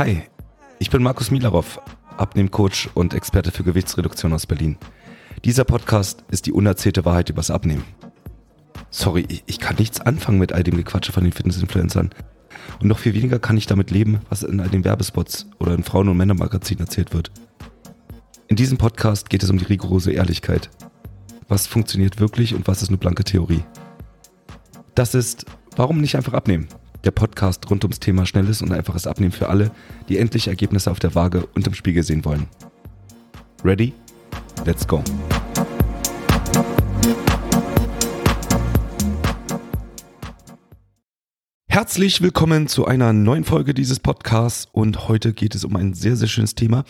Hi, ich bin Markus Milarov, Abnehmcoach und Experte für Gewichtsreduktion aus Berlin. Dieser Podcast ist die unerzählte Wahrheit übers Abnehmen. Sorry, ich kann nichts anfangen mit all dem Gequatsche von den Fitnessinfluencern. Und noch viel weniger kann ich damit leben, was in all den Werbespots oder in Frauen- und Männermagazinen erzählt wird. In diesem Podcast geht es um die rigorose Ehrlichkeit. Was funktioniert wirklich und was ist nur blanke Theorie? Das ist Warum nicht einfach abnehmen? Der Podcast rund ums Thema schnelles und einfaches Abnehmen für alle, die endlich Ergebnisse auf der Waage und im Spiegel sehen wollen. Ready? Let's go! Herzlich willkommen zu einer neuen Folge dieses Podcasts und heute geht es um ein sehr, sehr schönes Thema.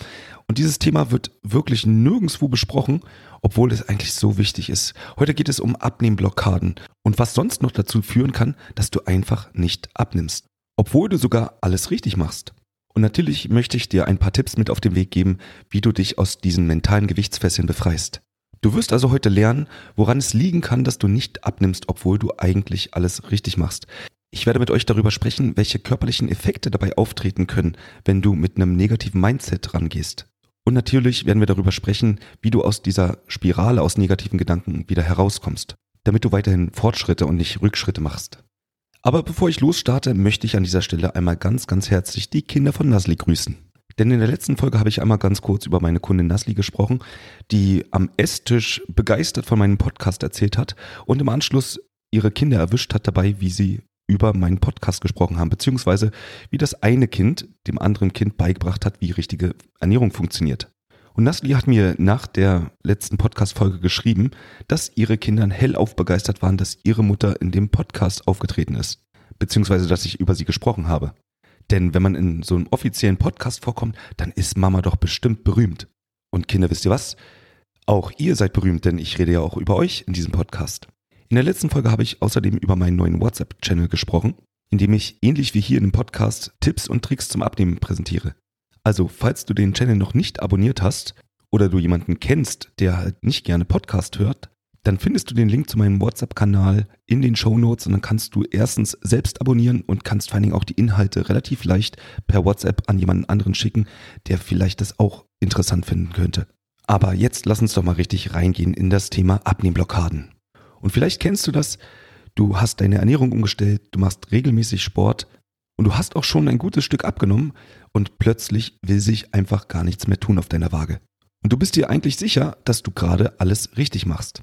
Und dieses Thema wird wirklich nirgendwo besprochen, obwohl es eigentlich so wichtig ist. Heute geht es um Abnehmblockaden und was sonst noch dazu führen kann, dass du einfach nicht abnimmst, obwohl du sogar alles richtig machst. Und natürlich möchte ich dir ein paar Tipps mit auf den Weg geben, wie du dich aus diesen mentalen Gewichtsfesseln befreist. Du wirst also heute lernen, woran es liegen kann, dass du nicht abnimmst, obwohl du eigentlich alles richtig machst. Ich werde mit euch darüber sprechen, welche körperlichen Effekte dabei auftreten können, wenn du mit einem negativen Mindset rangehst. Und natürlich werden wir darüber sprechen, wie du aus dieser Spirale aus negativen Gedanken wieder herauskommst, damit du weiterhin Fortschritte und nicht Rückschritte machst. Aber bevor ich losstarte, möchte ich an dieser Stelle einmal ganz, ganz herzlich die Kinder von Nasli grüßen. Denn in der letzten Folge habe ich einmal ganz kurz über meine Kundin Nasli gesprochen, die am Esstisch begeistert von meinem Podcast erzählt hat und im Anschluss ihre Kinder erwischt hat dabei, wie sie über meinen Podcast gesprochen haben, beziehungsweise wie das eine Kind dem anderen Kind beigebracht hat, wie richtige Ernährung funktioniert. Und Nasli hat mir nach der letzten Podcast-Folge geschrieben, dass ihre Kinder hellauf begeistert waren, dass ihre Mutter in dem Podcast aufgetreten ist, beziehungsweise dass ich über sie gesprochen habe. Denn wenn man in so einem offiziellen Podcast vorkommt, dann ist Mama doch bestimmt berühmt. Und Kinder, wisst ihr was? Auch ihr seid berühmt, denn ich rede ja auch über euch in diesem Podcast. In der letzten Folge habe ich außerdem über meinen neuen WhatsApp-Channel gesprochen, in dem ich ähnlich wie hier in dem Podcast Tipps und Tricks zum Abnehmen präsentiere. Also, falls du den Channel noch nicht abonniert hast oder du jemanden kennst, der halt nicht gerne Podcast hört, dann findest du den Link zu meinem WhatsApp-Kanal in den Show Notes und dann kannst du erstens selbst abonnieren und kannst vor allen Dingen auch die Inhalte relativ leicht per WhatsApp an jemanden anderen schicken, der vielleicht das auch interessant finden könnte. Aber jetzt lass uns doch mal richtig reingehen in das Thema Abnehmblockaden. Und vielleicht kennst du das, du hast deine Ernährung umgestellt, du machst regelmäßig Sport und du hast auch schon ein gutes Stück abgenommen und plötzlich will sich einfach gar nichts mehr tun auf deiner Waage. Und du bist dir eigentlich sicher, dass du gerade alles richtig machst.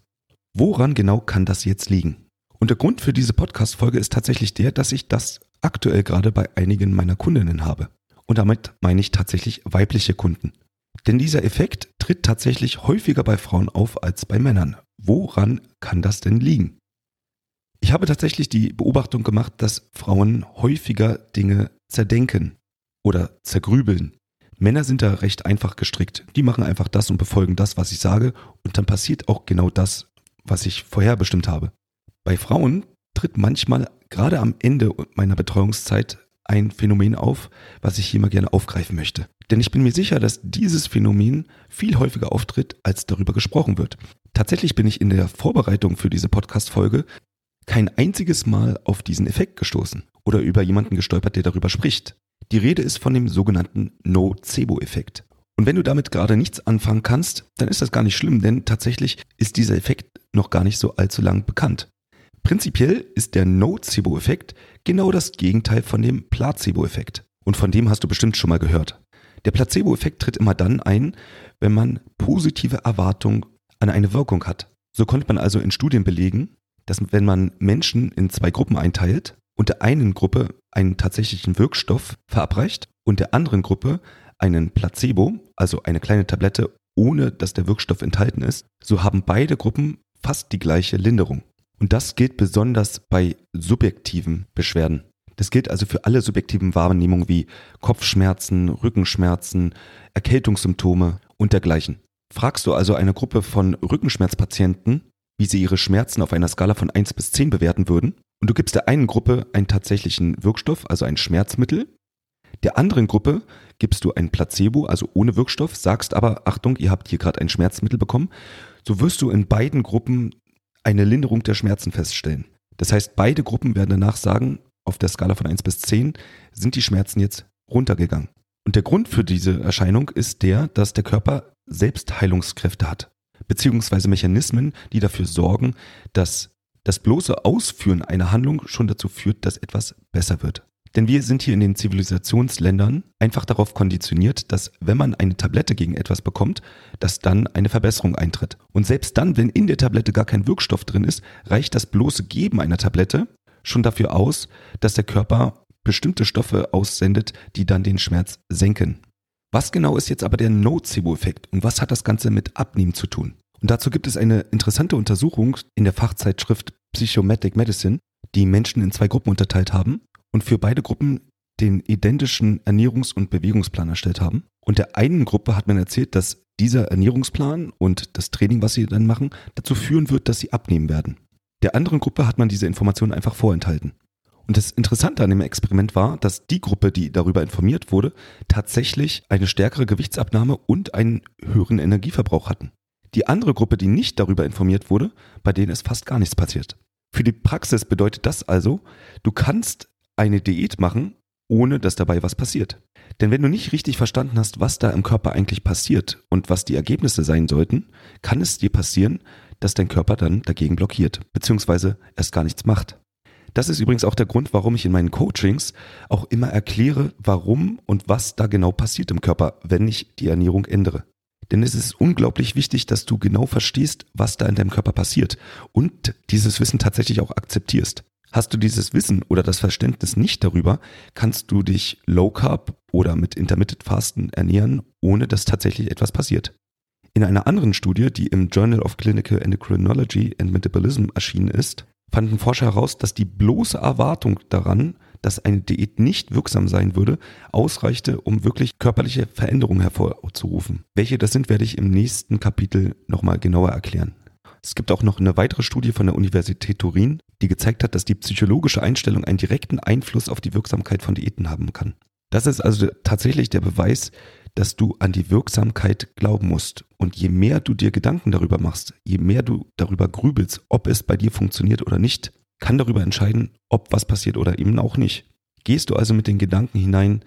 Woran genau kann das jetzt liegen? Und der Grund für diese Podcast-Folge ist tatsächlich der, dass ich das aktuell gerade bei einigen meiner Kundinnen habe. Und damit meine ich tatsächlich weibliche Kunden. Denn dieser Effekt tritt tatsächlich häufiger bei Frauen auf als bei Männern. Woran kann das denn liegen? Ich habe tatsächlich die Beobachtung gemacht, dass Frauen häufiger Dinge zerdenken oder zergrübeln. Männer sind da recht einfach gestrickt. Die machen einfach das und befolgen das, was ich sage, und dann passiert auch genau das, was ich vorherbestimmt habe. Bei Frauen tritt manchmal gerade am Ende meiner Betreuungszeit ein Phänomen auf, was ich hier mal gerne aufgreifen möchte. Denn ich bin mir sicher, dass dieses Phänomen viel häufiger auftritt, als darüber gesprochen wird. Tatsächlich bin ich in der Vorbereitung für diese Podcast-Folge kein einziges Mal auf diesen Effekt gestoßen oder über jemanden gestolpert, der darüber spricht. Die Rede ist von dem sogenannten Nocebo-Effekt. Und wenn du damit gerade nichts anfangen kannst, dann ist das gar nicht schlimm, denn tatsächlich ist dieser Effekt noch gar nicht so allzu lang bekannt. Prinzipiell ist der Nocebo-Effekt genau das Gegenteil von dem Placebo-Effekt. Und von dem hast du bestimmt schon mal gehört. Der Placebo-Effekt tritt immer dann ein, wenn man positive Erwartungen an eine Wirkung hat. So konnte man also in Studien belegen, dass wenn man Menschen in zwei Gruppen einteilt und der einen Gruppe einen tatsächlichen Wirkstoff verabreicht und der anderen Gruppe einen Placebo, also eine kleine Tablette, ohne dass der Wirkstoff enthalten ist, so haben beide Gruppen fast die gleiche Linderung. Und das gilt besonders bei subjektiven Beschwerden. Das gilt also für alle subjektiven Wahrnehmungen wie Kopfschmerzen, Rückenschmerzen, Erkältungssymptome und dergleichen. Fragst du also eine Gruppe von Rückenschmerzpatienten, wie sie ihre Schmerzen auf einer Skala von 1 bis 10 bewerten würden, und du gibst der einen Gruppe einen tatsächlichen Wirkstoff, also ein Schmerzmittel, der anderen Gruppe gibst du ein Placebo, also ohne Wirkstoff, sagst aber, Achtung, ihr habt hier gerade ein Schmerzmittel bekommen, so wirst du in beiden Gruppen eine Linderung der Schmerzen feststellen. Das heißt, beide Gruppen werden danach sagen, auf der Skala von 1 bis 10 sind die Schmerzen jetzt runtergegangen. Und der Grund für diese Erscheinung ist der, dass der Körper selbst Heilungskräfte hat, beziehungsweise Mechanismen, die dafür sorgen, dass das bloße Ausführen einer Handlung schon dazu führt, dass etwas besser wird. Denn wir sind hier in den Zivilisationsländern einfach darauf konditioniert, dass wenn man eine Tablette gegen etwas bekommt, dass dann eine Verbesserung eintritt. Und selbst dann, wenn in der Tablette gar kein Wirkstoff drin ist, reicht das bloße Geben einer Tablette schon dafür aus, dass der Körper bestimmte Stoffe aussendet, die dann den Schmerz senken. Was genau ist jetzt aber der Nocebo-Effekt und was hat das Ganze mit Abnehmen zu tun? Und dazu gibt es eine interessante Untersuchung in der Fachzeitschrift Psychomatic Medicine, die Menschen in zwei Gruppen unterteilt haben und für beide Gruppen den identischen Ernährungs- und Bewegungsplan erstellt haben. Und der einen Gruppe hat man erzählt, dass dieser Ernährungsplan und das Training, was sie dann machen, dazu führen wird, dass sie abnehmen werden. Der anderen Gruppe hat man diese Informationen einfach vorenthalten. Und das Interessante an dem Experiment war, dass die Gruppe, die darüber informiert wurde, tatsächlich eine stärkere Gewichtsabnahme und einen höheren Energieverbrauch hatten. Die andere Gruppe, die nicht darüber informiert wurde, bei denen ist fast gar nichts passiert. Für die Praxis bedeutet das also, du kannst eine Diät machen, ohne dass dabei was passiert. Denn wenn du nicht richtig verstanden hast, was da im Körper eigentlich passiert und was die Ergebnisse sein sollten, kann es dir passieren, dass dein Körper dann dagegen blockiert, beziehungsweise erst gar nichts macht. Das ist übrigens auch der Grund, warum ich in meinen Coachings auch immer erkläre, warum und was da genau passiert im Körper, wenn ich die Ernährung ändere. Denn es ist unglaublich wichtig, dass du genau verstehst, was da in deinem Körper passiert und dieses Wissen tatsächlich auch akzeptierst. Hast du dieses Wissen oder das Verständnis nicht darüber, kannst du dich Low Carb oder mit Intermittent Fasten ernähren, ohne dass tatsächlich etwas passiert. In einer anderen Studie, die im Journal of Clinical Endocrinology and Metabolism erschienen ist, fanden Forscher heraus, dass die bloße Erwartung daran, dass eine Diät nicht wirksam sein würde, ausreichte, um wirklich körperliche Veränderungen hervorzurufen. Welche das sind, werde ich im nächsten Kapitel nochmal genauer erklären. Es gibt auch noch eine weitere Studie von der Universität Turin, die gezeigt hat, dass die psychologische Einstellung einen direkten Einfluss auf die Wirksamkeit von Diäten haben kann. Das ist also tatsächlich der Beweis, dass du an die Wirksamkeit glauben musst. Und je mehr du dir Gedanken darüber machst, je mehr du darüber grübelst, ob es bei dir funktioniert oder nicht, kann darüber entscheiden, ob was passiert oder eben auch nicht. Gehst du also mit den Gedanken hinein,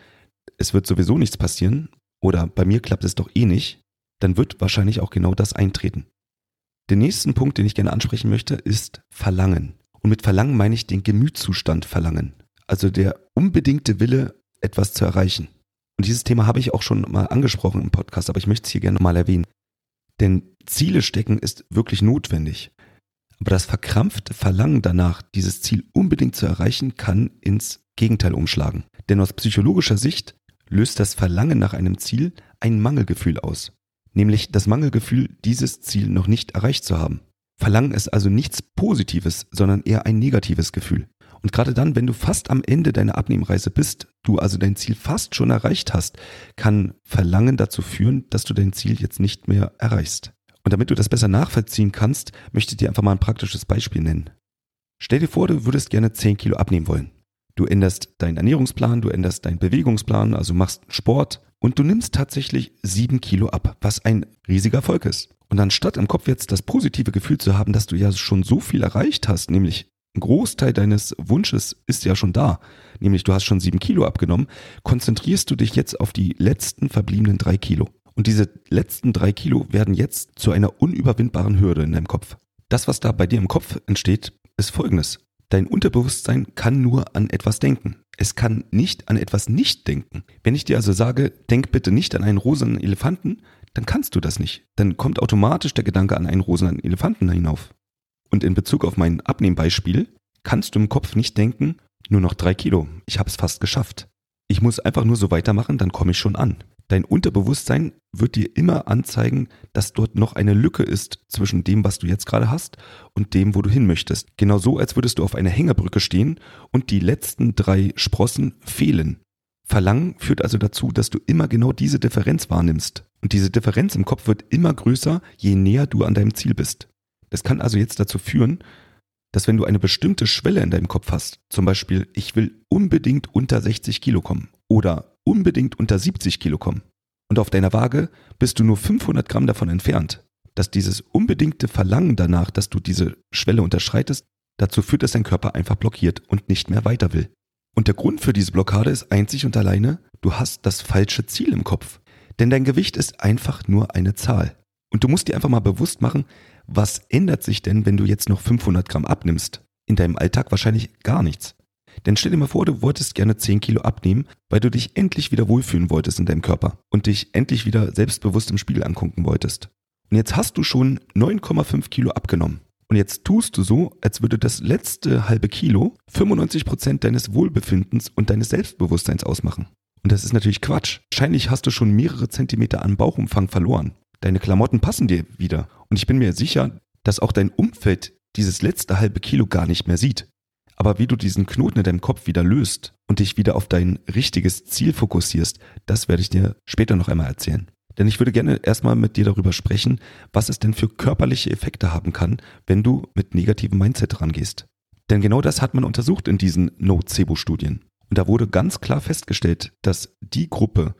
es wird sowieso nichts passieren oder bei mir klappt es doch eh nicht, dann wird wahrscheinlich auch genau das eintreten. Den nächsten Punkt, den ich gerne ansprechen möchte, ist Verlangen. Und mit Verlangen meine ich den Gemütszustand Verlangen. Also der unbedingte Wille, etwas zu erreichen. Und dieses Thema habe ich auch schon mal angesprochen im Podcast, aber ich möchte es hier gerne mal erwähnen. Denn Ziele stecken ist wirklich notwendig. Aber das verkrampfte Verlangen danach, dieses Ziel unbedingt zu erreichen, kann ins Gegenteil umschlagen. Denn aus psychologischer Sicht löst das Verlangen nach einem Ziel ein Mangelgefühl aus nämlich das Mangelgefühl, dieses Ziel noch nicht erreicht zu haben. Verlangen ist also nichts Positives, sondern eher ein negatives Gefühl. Und gerade dann, wenn du fast am Ende deiner Abnehmreise bist, du also dein Ziel fast schon erreicht hast, kann Verlangen dazu führen, dass du dein Ziel jetzt nicht mehr erreichst. Und damit du das besser nachvollziehen kannst, möchte ich dir einfach mal ein praktisches Beispiel nennen. Stell dir vor, du würdest gerne 10 Kilo abnehmen wollen. Du änderst deinen Ernährungsplan, du änderst deinen Bewegungsplan, also machst Sport und du nimmst tatsächlich sieben Kilo ab, was ein riesiger Erfolg ist. Und anstatt im Kopf jetzt das positive Gefühl zu haben, dass du ja schon so viel erreicht hast, nämlich ein Großteil deines Wunsches ist ja schon da, nämlich du hast schon sieben Kilo abgenommen, konzentrierst du dich jetzt auf die letzten verbliebenen drei Kilo. Und diese letzten drei Kilo werden jetzt zu einer unüberwindbaren Hürde in deinem Kopf. Das, was da bei dir im Kopf entsteht, ist folgendes. Dein Unterbewusstsein kann nur an etwas denken. Es kann nicht an etwas nicht denken. Wenn ich dir also sage, denk bitte nicht an einen rosanen Elefanten, dann kannst du das nicht. Dann kommt automatisch der Gedanke an einen rosanen Elefanten hinauf. Und in Bezug auf mein Abnehmbeispiel kannst du im Kopf nicht denken, nur noch drei Kilo, ich habe es fast geschafft. Ich muss einfach nur so weitermachen, dann komme ich schon an. Dein Unterbewusstsein wird dir immer anzeigen, dass dort noch eine Lücke ist zwischen dem, was du jetzt gerade hast und dem, wo du hin möchtest. Genau so, als würdest du auf einer Hängerbrücke stehen und die letzten drei Sprossen fehlen. Verlangen führt also dazu, dass du immer genau diese Differenz wahrnimmst. Und diese Differenz im Kopf wird immer größer, je näher du an deinem Ziel bist. Das kann also jetzt dazu führen, dass wenn du eine bestimmte Schwelle in deinem Kopf hast, zum Beispiel, ich will unbedingt unter 60 Kilo kommen oder unbedingt unter 70 Kilo kommen. Und auf deiner Waage bist du nur 500 Gramm davon entfernt, dass dieses unbedingte Verlangen danach, dass du diese Schwelle unterschreitest, dazu führt, dass dein Körper einfach blockiert und nicht mehr weiter will. Und der Grund für diese Blockade ist einzig und alleine du hast das falsche Ziel im Kopf. Denn dein Gewicht ist einfach nur eine Zahl. Und du musst dir einfach mal bewusst machen, was ändert sich denn, wenn du jetzt noch 500 Gramm abnimmst? In deinem Alltag wahrscheinlich gar nichts. Denn stell dir mal vor, du wolltest gerne 10 Kilo abnehmen, weil du dich endlich wieder wohlfühlen wolltest in deinem Körper und dich endlich wieder selbstbewusst im Spiegel angucken wolltest. Und jetzt hast du schon 9,5 Kilo abgenommen. Und jetzt tust du so, als würde das letzte halbe Kilo 95 Prozent deines Wohlbefindens und deines Selbstbewusstseins ausmachen. Und das ist natürlich Quatsch. Wahrscheinlich hast du schon mehrere Zentimeter an Bauchumfang verloren. Deine Klamotten passen dir wieder. Und ich bin mir sicher, dass auch dein Umfeld dieses letzte halbe Kilo gar nicht mehr sieht. Aber wie du diesen Knoten in deinem Kopf wieder löst und dich wieder auf dein richtiges Ziel fokussierst, das werde ich dir später noch einmal erzählen. Denn ich würde gerne erstmal mit dir darüber sprechen, was es denn für körperliche Effekte haben kann, wenn du mit negativem Mindset rangehst. Denn genau das hat man untersucht in diesen Nocebo-Studien. Und da wurde ganz klar festgestellt, dass die Gruppe,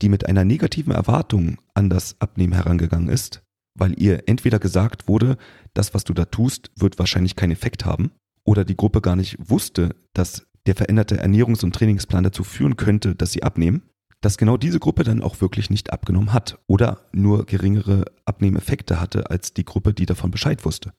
die mit einer negativen Erwartung an das Abnehmen herangegangen ist, weil ihr entweder gesagt wurde, das, was du da tust, wird wahrscheinlich keinen Effekt haben, oder die Gruppe gar nicht wusste, dass der veränderte Ernährungs- und Trainingsplan dazu führen könnte, dass sie abnehmen, dass genau diese Gruppe dann auch wirklich nicht abgenommen hat oder nur geringere Abnehmeffekte hatte als die Gruppe, die davon Bescheid wusste.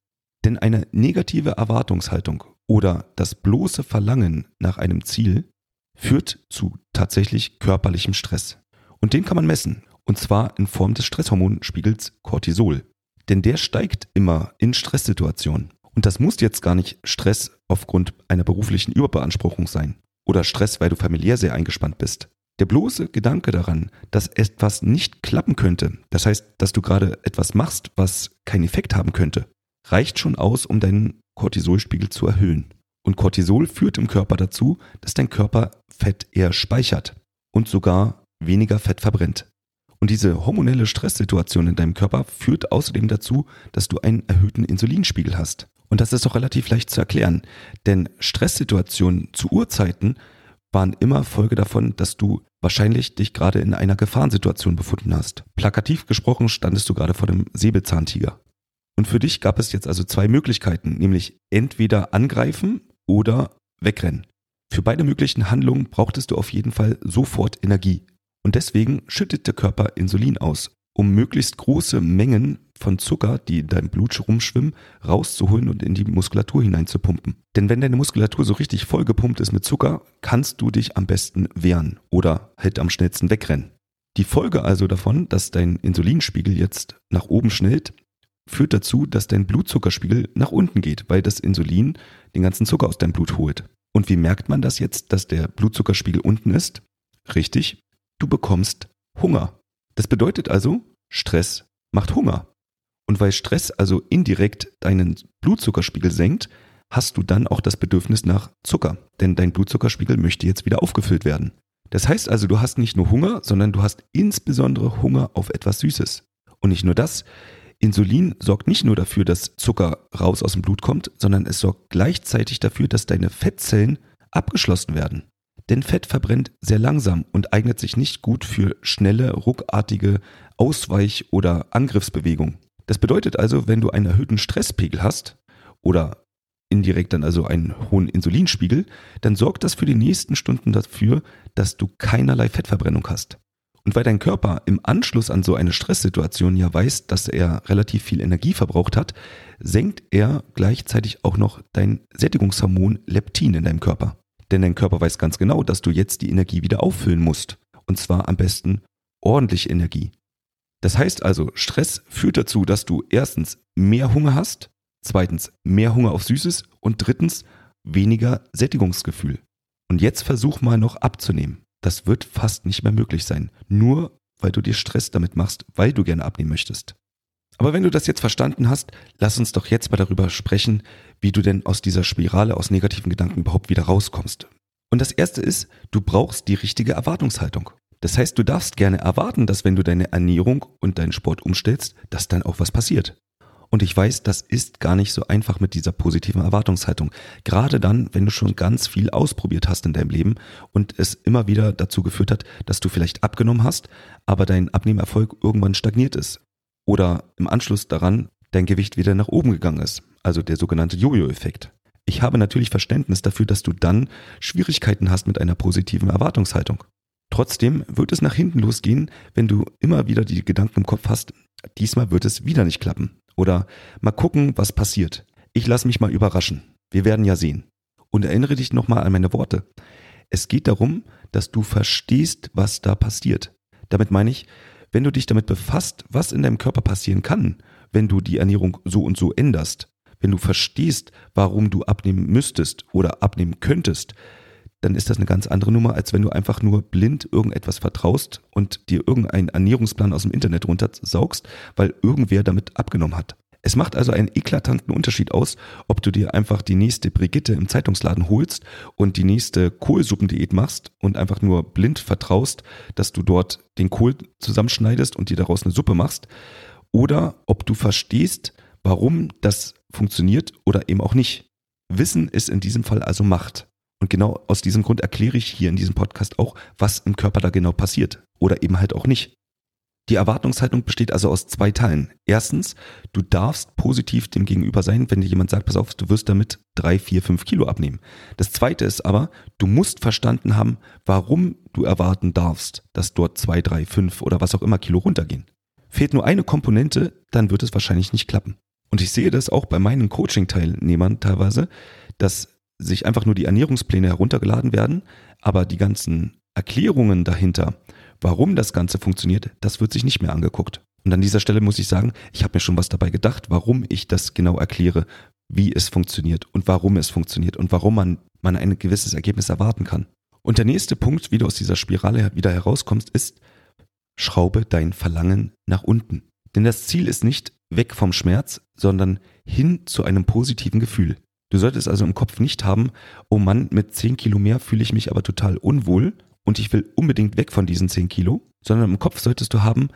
Denn eine negative Erwartungshaltung oder das bloße Verlangen nach einem Ziel führt zu tatsächlich körperlichem Stress. Und den kann man messen, und zwar in Form des Stresshormonspiegels Cortisol. Denn der steigt immer in Stresssituationen. Und das muss jetzt gar nicht Stress aufgrund einer beruflichen Überbeanspruchung sein oder Stress, weil du familiär sehr eingespannt bist. Der bloße Gedanke daran, dass etwas nicht klappen könnte, das heißt, dass du gerade etwas machst, was keinen Effekt haben könnte, reicht schon aus, um deinen Cortisolspiegel zu erhöhen. Und Cortisol führt im Körper dazu, dass dein Körper Fett eher speichert und sogar weniger Fett verbrennt. Und diese hormonelle Stresssituation in deinem Körper führt außerdem dazu, dass du einen erhöhten Insulinspiegel hast. Und das ist auch relativ leicht zu erklären, denn Stresssituationen zu Urzeiten waren immer Folge davon, dass du wahrscheinlich dich gerade in einer Gefahrensituation befunden hast. Plakativ gesprochen standest du gerade vor dem Säbelzahntiger. Und für dich gab es jetzt also zwei Möglichkeiten, nämlich entweder angreifen oder wegrennen. Für beide möglichen Handlungen brauchtest du auf jeden Fall sofort Energie. Und deswegen schüttet der Körper Insulin aus, um möglichst große Mengen von Zucker, die in deinem Blut rumschwimmen, rauszuholen und in die Muskulatur hineinzupumpen. Denn wenn deine Muskulatur so richtig vollgepumpt ist mit Zucker, kannst du dich am besten wehren oder halt am schnellsten wegrennen. Die Folge also davon, dass dein Insulinspiegel jetzt nach oben schnellt, führt dazu, dass dein Blutzuckerspiegel nach unten geht, weil das Insulin den ganzen Zucker aus deinem Blut holt. Und wie merkt man das jetzt, dass der Blutzuckerspiegel unten ist? Richtig, du bekommst Hunger. Das bedeutet also, Stress macht Hunger. Und weil Stress also indirekt deinen Blutzuckerspiegel senkt, hast du dann auch das Bedürfnis nach Zucker, denn dein Blutzuckerspiegel möchte jetzt wieder aufgefüllt werden. Das heißt also, du hast nicht nur Hunger, sondern du hast insbesondere Hunger auf etwas Süßes. Und nicht nur das, Insulin sorgt nicht nur dafür, dass Zucker raus aus dem Blut kommt, sondern es sorgt gleichzeitig dafür, dass deine Fettzellen abgeschlossen werden. Denn Fett verbrennt sehr langsam und eignet sich nicht gut für schnelle, ruckartige Ausweich- oder Angriffsbewegungen. Das bedeutet also, wenn du einen erhöhten Stresspegel hast oder indirekt dann also einen hohen Insulinspiegel, dann sorgt das für die nächsten Stunden dafür, dass du keinerlei Fettverbrennung hast. Und weil dein Körper im Anschluss an so eine Stresssituation ja weiß, dass er relativ viel Energie verbraucht hat, senkt er gleichzeitig auch noch dein Sättigungshormon Leptin in deinem Körper. Denn dein Körper weiß ganz genau, dass du jetzt die Energie wieder auffüllen musst. Und zwar am besten ordentlich Energie. Das heißt also, Stress führt dazu, dass du erstens mehr Hunger hast, zweitens mehr Hunger auf Süßes und drittens weniger Sättigungsgefühl. Und jetzt versuch mal noch abzunehmen. Das wird fast nicht mehr möglich sein. Nur weil du dir Stress damit machst, weil du gerne abnehmen möchtest. Aber wenn du das jetzt verstanden hast, lass uns doch jetzt mal darüber sprechen, wie du denn aus dieser Spirale aus negativen Gedanken überhaupt wieder rauskommst. Und das erste ist, du brauchst die richtige Erwartungshaltung. Das heißt, du darfst gerne erwarten, dass wenn du deine Ernährung und deinen Sport umstellst, dass dann auch was passiert. Und ich weiß, das ist gar nicht so einfach mit dieser positiven Erwartungshaltung. Gerade dann, wenn du schon ganz viel ausprobiert hast in deinem Leben und es immer wieder dazu geführt hat, dass du vielleicht abgenommen hast, aber dein Abnehmerfolg irgendwann stagniert ist oder im Anschluss daran dein Gewicht wieder nach oben gegangen ist, also der sogenannte Jojo-Effekt. Ich habe natürlich Verständnis dafür, dass du dann Schwierigkeiten hast mit einer positiven Erwartungshaltung. Trotzdem wird es nach hinten losgehen, wenn du immer wieder die Gedanken im Kopf hast, diesmal wird es wieder nicht klappen. Oder mal gucken, was passiert. Ich lasse mich mal überraschen. Wir werden ja sehen. Und erinnere dich nochmal an meine Worte. Es geht darum, dass du verstehst, was da passiert. Damit meine ich, wenn du dich damit befasst, was in deinem Körper passieren kann, wenn du die Ernährung so und so änderst, wenn du verstehst, warum du abnehmen müsstest oder abnehmen könntest, dann ist das eine ganz andere Nummer, als wenn du einfach nur blind irgendetwas vertraust und dir irgendeinen Ernährungsplan aus dem Internet runtersaugst, weil irgendwer damit abgenommen hat. Es macht also einen eklatanten Unterschied aus, ob du dir einfach die nächste Brigitte im Zeitungsladen holst und die nächste Kohlsuppendiät machst und einfach nur blind vertraust, dass du dort den Kohl zusammenschneidest und dir daraus eine Suppe machst, oder ob du verstehst, warum das funktioniert oder eben auch nicht. Wissen ist in diesem Fall also Macht. Und genau aus diesem Grund erkläre ich hier in diesem Podcast auch, was im Körper da genau passiert oder eben halt auch nicht. Die Erwartungshaltung besteht also aus zwei Teilen. Erstens, du darfst positiv dem Gegenüber sein, wenn dir jemand sagt, pass auf, du wirst damit drei, vier, fünf Kilo abnehmen. Das zweite ist aber, du musst verstanden haben, warum du erwarten darfst, dass dort zwei, drei, fünf oder was auch immer Kilo runtergehen. Fehlt nur eine Komponente, dann wird es wahrscheinlich nicht klappen. Und ich sehe das auch bei meinen Coaching-Teilnehmern teilweise, dass sich einfach nur die Ernährungspläne heruntergeladen werden, aber die ganzen Erklärungen dahinter, warum das Ganze funktioniert, das wird sich nicht mehr angeguckt. Und an dieser Stelle muss ich sagen, ich habe mir schon was dabei gedacht, warum ich das genau erkläre, wie es funktioniert und warum es funktioniert und warum man, man ein gewisses Ergebnis erwarten kann. Und der nächste Punkt, wie du aus dieser Spirale wieder herauskommst, ist, schraube dein Verlangen nach unten. Denn das Ziel ist nicht weg vom Schmerz, sondern hin zu einem positiven Gefühl. Du solltest also im Kopf nicht haben, oh Mann, mit 10 Kilo mehr fühle ich mich aber total unwohl und ich will unbedingt weg von diesen 10 Kilo, sondern im Kopf solltest du haben,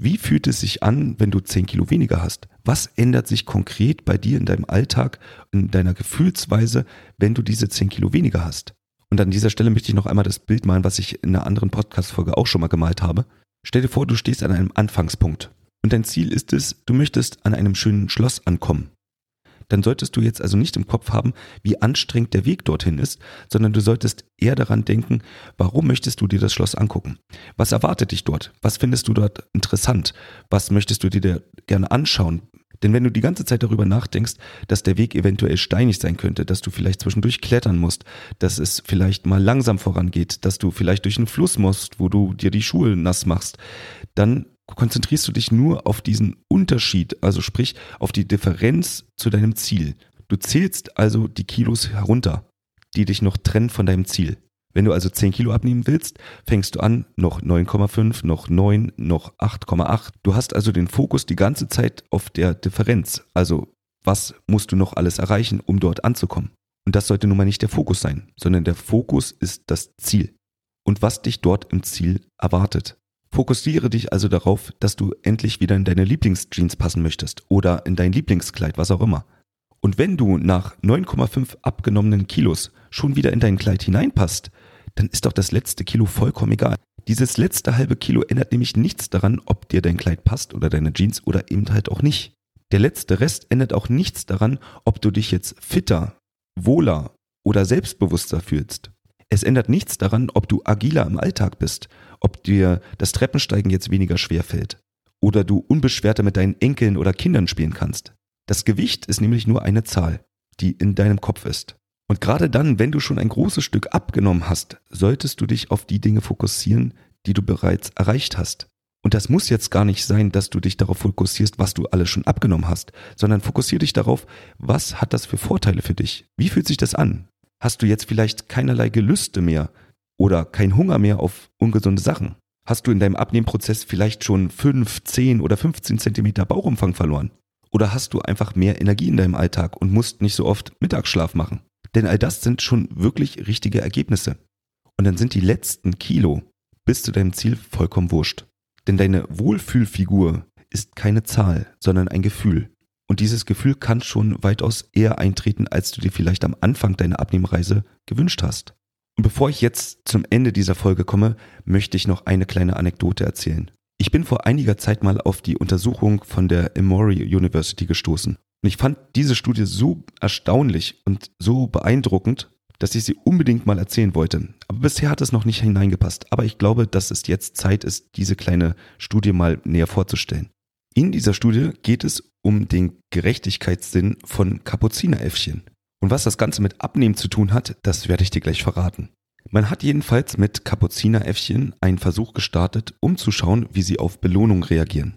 wie fühlt es sich an, wenn du 10 Kilo weniger hast? Was ändert sich konkret bei dir in deinem Alltag, in deiner Gefühlsweise, wenn du diese 10 Kilo weniger hast? Und an dieser Stelle möchte ich noch einmal das Bild malen, was ich in einer anderen Podcast-Folge auch schon mal gemalt habe. Stell dir vor, du stehst an einem Anfangspunkt. Und dein Ziel ist es, du möchtest an einem schönen Schloss ankommen dann solltest du jetzt also nicht im Kopf haben, wie anstrengend der Weg dorthin ist, sondern du solltest eher daran denken, warum möchtest du dir das Schloss angucken? Was erwartet dich dort? Was findest du dort interessant? Was möchtest du dir gerne anschauen? Denn wenn du die ganze Zeit darüber nachdenkst, dass der Weg eventuell steinig sein könnte, dass du vielleicht zwischendurch klettern musst, dass es vielleicht mal langsam vorangeht, dass du vielleicht durch einen Fluss musst, wo du dir die Schuhe nass machst, dann konzentrierst du dich nur auf diesen Unterschied, also sprich auf die Differenz zu deinem Ziel. Du zählst also die Kilos herunter, die dich noch trennen von deinem Ziel. Wenn du also 10 Kilo abnehmen willst, fängst du an, noch 9,5, noch 9, noch 8,8. Du hast also den Fokus die ganze Zeit auf der Differenz. Also was musst du noch alles erreichen, um dort anzukommen? Und das sollte nun mal nicht der Fokus sein, sondern der Fokus ist das Ziel. Und was dich dort im Ziel erwartet. Fokussiere dich also darauf, dass du endlich wieder in deine Lieblingsjeans passen möchtest oder in dein Lieblingskleid, was auch immer. Und wenn du nach 9,5 abgenommenen Kilos schon wieder in dein Kleid hineinpasst, dann ist doch das letzte Kilo vollkommen egal. Dieses letzte halbe Kilo ändert nämlich nichts daran, ob dir dein Kleid passt oder deine Jeans oder eben halt auch nicht. Der letzte Rest ändert auch nichts daran, ob du dich jetzt fitter, wohler oder selbstbewusster fühlst. Es ändert nichts daran, ob du agiler im Alltag bist ob dir das Treppensteigen jetzt weniger schwer fällt oder du unbeschwerter mit deinen Enkeln oder Kindern spielen kannst. Das Gewicht ist nämlich nur eine Zahl, die in deinem Kopf ist. Und gerade dann, wenn du schon ein großes Stück abgenommen hast, solltest du dich auf die Dinge fokussieren, die du bereits erreicht hast. Und das muss jetzt gar nicht sein, dass du dich darauf fokussierst, was du alles schon abgenommen hast, sondern fokussier dich darauf, was hat das für Vorteile für dich? Wie fühlt sich das an? Hast du jetzt vielleicht keinerlei Gelüste mehr, oder kein Hunger mehr auf ungesunde Sachen? Hast du in deinem Abnehmprozess vielleicht schon 5, 10 oder 15 Zentimeter Bauchumfang verloren? Oder hast du einfach mehr Energie in deinem Alltag und musst nicht so oft Mittagsschlaf machen? Denn all das sind schon wirklich richtige Ergebnisse. Und dann sind die letzten Kilo bis zu deinem Ziel vollkommen wurscht. Denn deine Wohlfühlfigur ist keine Zahl, sondern ein Gefühl. Und dieses Gefühl kann schon weitaus eher eintreten, als du dir vielleicht am Anfang deiner Abnehmreise gewünscht hast. Und bevor ich jetzt zum Ende dieser Folge komme, möchte ich noch eine kleine Anekdote erzählen. Ich bin vor einiger Zeit mal auf die Untersuchung von der Emory University gestoßen. Und ich fand diese Studie so erstaunlich und so beeindruckend, dass ich sie unbedingt mal erzählen wollte. Aber bisher hat es noch nicht hineingepasst. Aber ich glaube, dass es jetzt Zeit ist, diese kleine Studie mal näher vorzustellen. In dieser Studie geht es um den Gerechtigkeitssinn von Kapuzineräffchen. Und was das Ganze mit Abnehmen zu tun hat, das werde ich dir gleich verraten. Man hat jedenfalls mit Kapuzineräffchen einen Versuch gestartet, um zu schauen, wie sie auf Belohnung reagieren.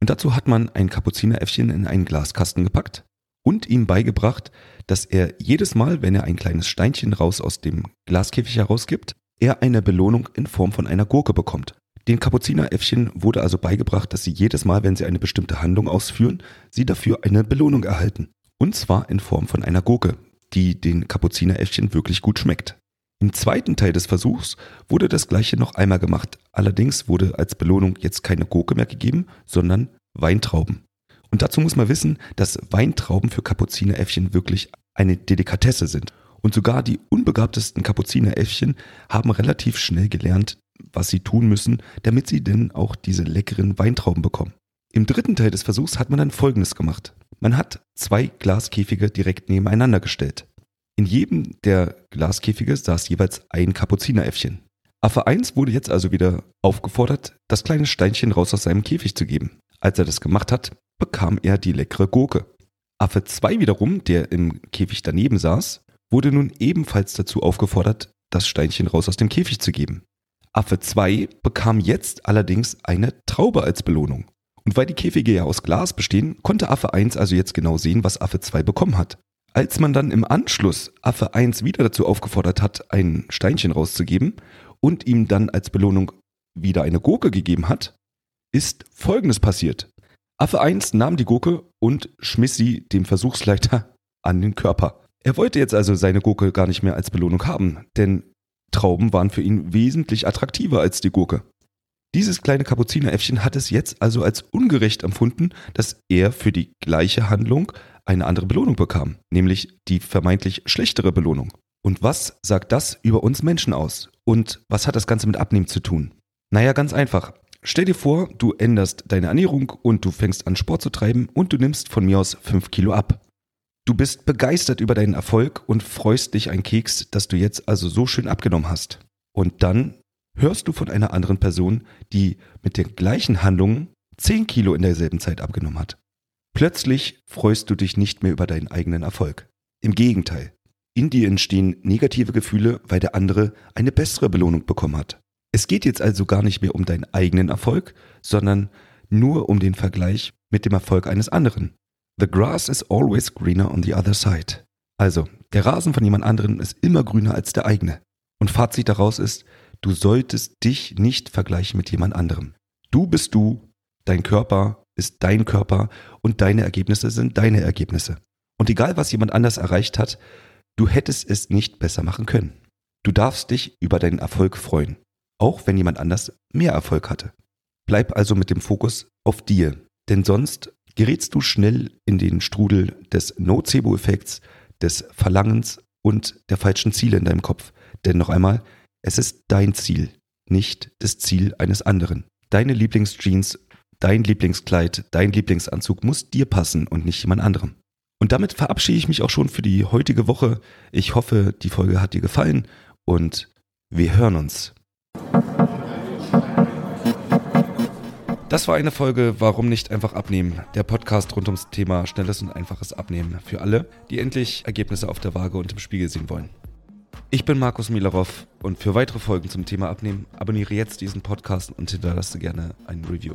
Und dazu hat man ein Kapuzineräffchen in einen Glaskasten gepackt und ihm beigebracht, dass er jedes Mal, wenn er ein kleines Steinchen raus aus dem Glaskäfig herausgibt, er eine Belohnung in Form von einer Gurke bekommt. Den Kapuzineräffchen wurde also beigebracht, dass sie jedes Mal, wenn sie eine bestimmte Handlung ausführen, sie dafür eine Belohnung erhalten. Und zwar in Form von einer Gurke, die den Kapuzineräffchen wirklich gut schmeckt. Im zweiten Teil des Versuchs wurde das gleiche noch einmal gemacht. Allerdings wurde als Belohnung jetzt keine Gurke mehr gegeben, sondern Weintrauben. Und dazu muss man wissen, dass Weintrauben für Kapuzineräffchen wirklich eine Delikatesse sind. Und sogar die unbegabtesten Kapuzineräffchen haben relativ schnell gelernt, was sie tun müssen, damit sie denn auch diese leckeren Weintrauben bekommen. Im dritten Teil des Versuchs hat man dann Folgendes gemacht. Man hat zwei Glaskäfige direkt nebeneinander gestellt. In jedem der Glaskäfige saß jeweils ein Kapuzineräffchen. Affe 1 wurde jetzt also wieder aufgefordert, das kleine Steinchen raus aus seinem Käfig zu geben. Als er das gemacht hat, bekam er die leckere Gurke. Affe 2 wiederum, der im Käfig daneben saß, wurde nun ebenfalls dazu aufgefordert, das Steinchen raus aus dem Käfig zu geben. Affe 2 bekam jetzt allerdings eine Traube als Belohnung. Und weil die Käfige ja aus Glas bestehen, konnte Affe 1 also jetzt genau sehen, was Affe 2 bekommen hat. Als man dann im Anschluss Affe 1 wieder dazu aufgefordert hat, ein Steinchen rauszugeben und ihm dann als Belohnung wieder eine Gurke gegeben hat, ist Folgendes passiert. Affe 1 nahm die Gurke und schmiss sie dem Versuchsleiter an den Körper. Er wollte jetzt also seine Gurke gar nicht mehr als Belohnung haben, denn Trauben waren für ihn wesentlich attraktiver als die Gurke. Dieses kleine Kapuzineräffchen hat es jetzt also als ungerecht empfunden, dass er für die gleiche Handlung eine andere Belohnung bekam, nämlich die vermeintlich schlechtere Belohnung. Und was sagt das über uns Menschen aus? Und was hat das Ganze mit Abnehmen zu tun? Naja, ganz einfach. Stell dir vor, du änderst deine Ernährung und du fängst an Sport zu treiben und du nimmst von mir aus 5 Kilo ab. Du bist begeistert über deinen Erfolg und freust dich ein Keks, dass du jetzt also so schön abgenommen hast. Und dann hörst du von einer anderen Person, die mit den gleichen Handlungen 10 Kilo in derselben Zeit abgenommen hat. Plötzlich freust du dich nicht mehr über deinen eigenen Erfolg. Im Gegenteil, in dir entstehen negative Gefühle, weil der andere eine bessere Belohnung bekommen hat. Es geht jetzt also gar nicht mehr um deinen eigenen Erfolg, sondern nur um den Vergleich mit dem Erfolg eines anderen. The grass is always greener on the other side. Also, der Rasen von jemand anderem ist immer grüner als der eigene. Und Fazit daraus ist, du solltest dich nicht vergleichen mit jemand anderem. Du bist du, dein Körper ist dein Körper und deine Ergebnisse sind deine Ergebnisse. Und egal, was jemand anders erreicht hat, du hättest es nicht besser machen können. Du darfst dich über deinen Erfolg freuen, auch wenn jemand anders mehr Erfolg hatte. Bleib also mit dem Fokus auf dir, denn sonst gerätst du schnell in den Strudel des Nocebo-Effekts, des Verlangens und der falschen Ziele in deinem Kopf. Denn noch einmal, es ist dein Ziel, nicht das Ziel eines anderen. Deine Lieblingsjeans, dein Lieblingskleid, dein Lieblingsanzug muss dir passen und nicht jemand anderem. Und damit verabschiede ich mich auch schon für die heutige Woche. Ich hoffe, die Folge hat dir gefallen und wir hören uns. Das war eine Folge Warum nicht einfach abnehmen? Der Podcast rund ums Thema schnelles und einfaches Abnehmen für alle, die endlich Ergebnisse auf der Waage und im Spiegel sehen wollen. Ich bin Markus Milarov und für weitere Folgen zum Thema Abnehmen abonniere jetzt diesen Podcast und hinterlasse gerne ein Review.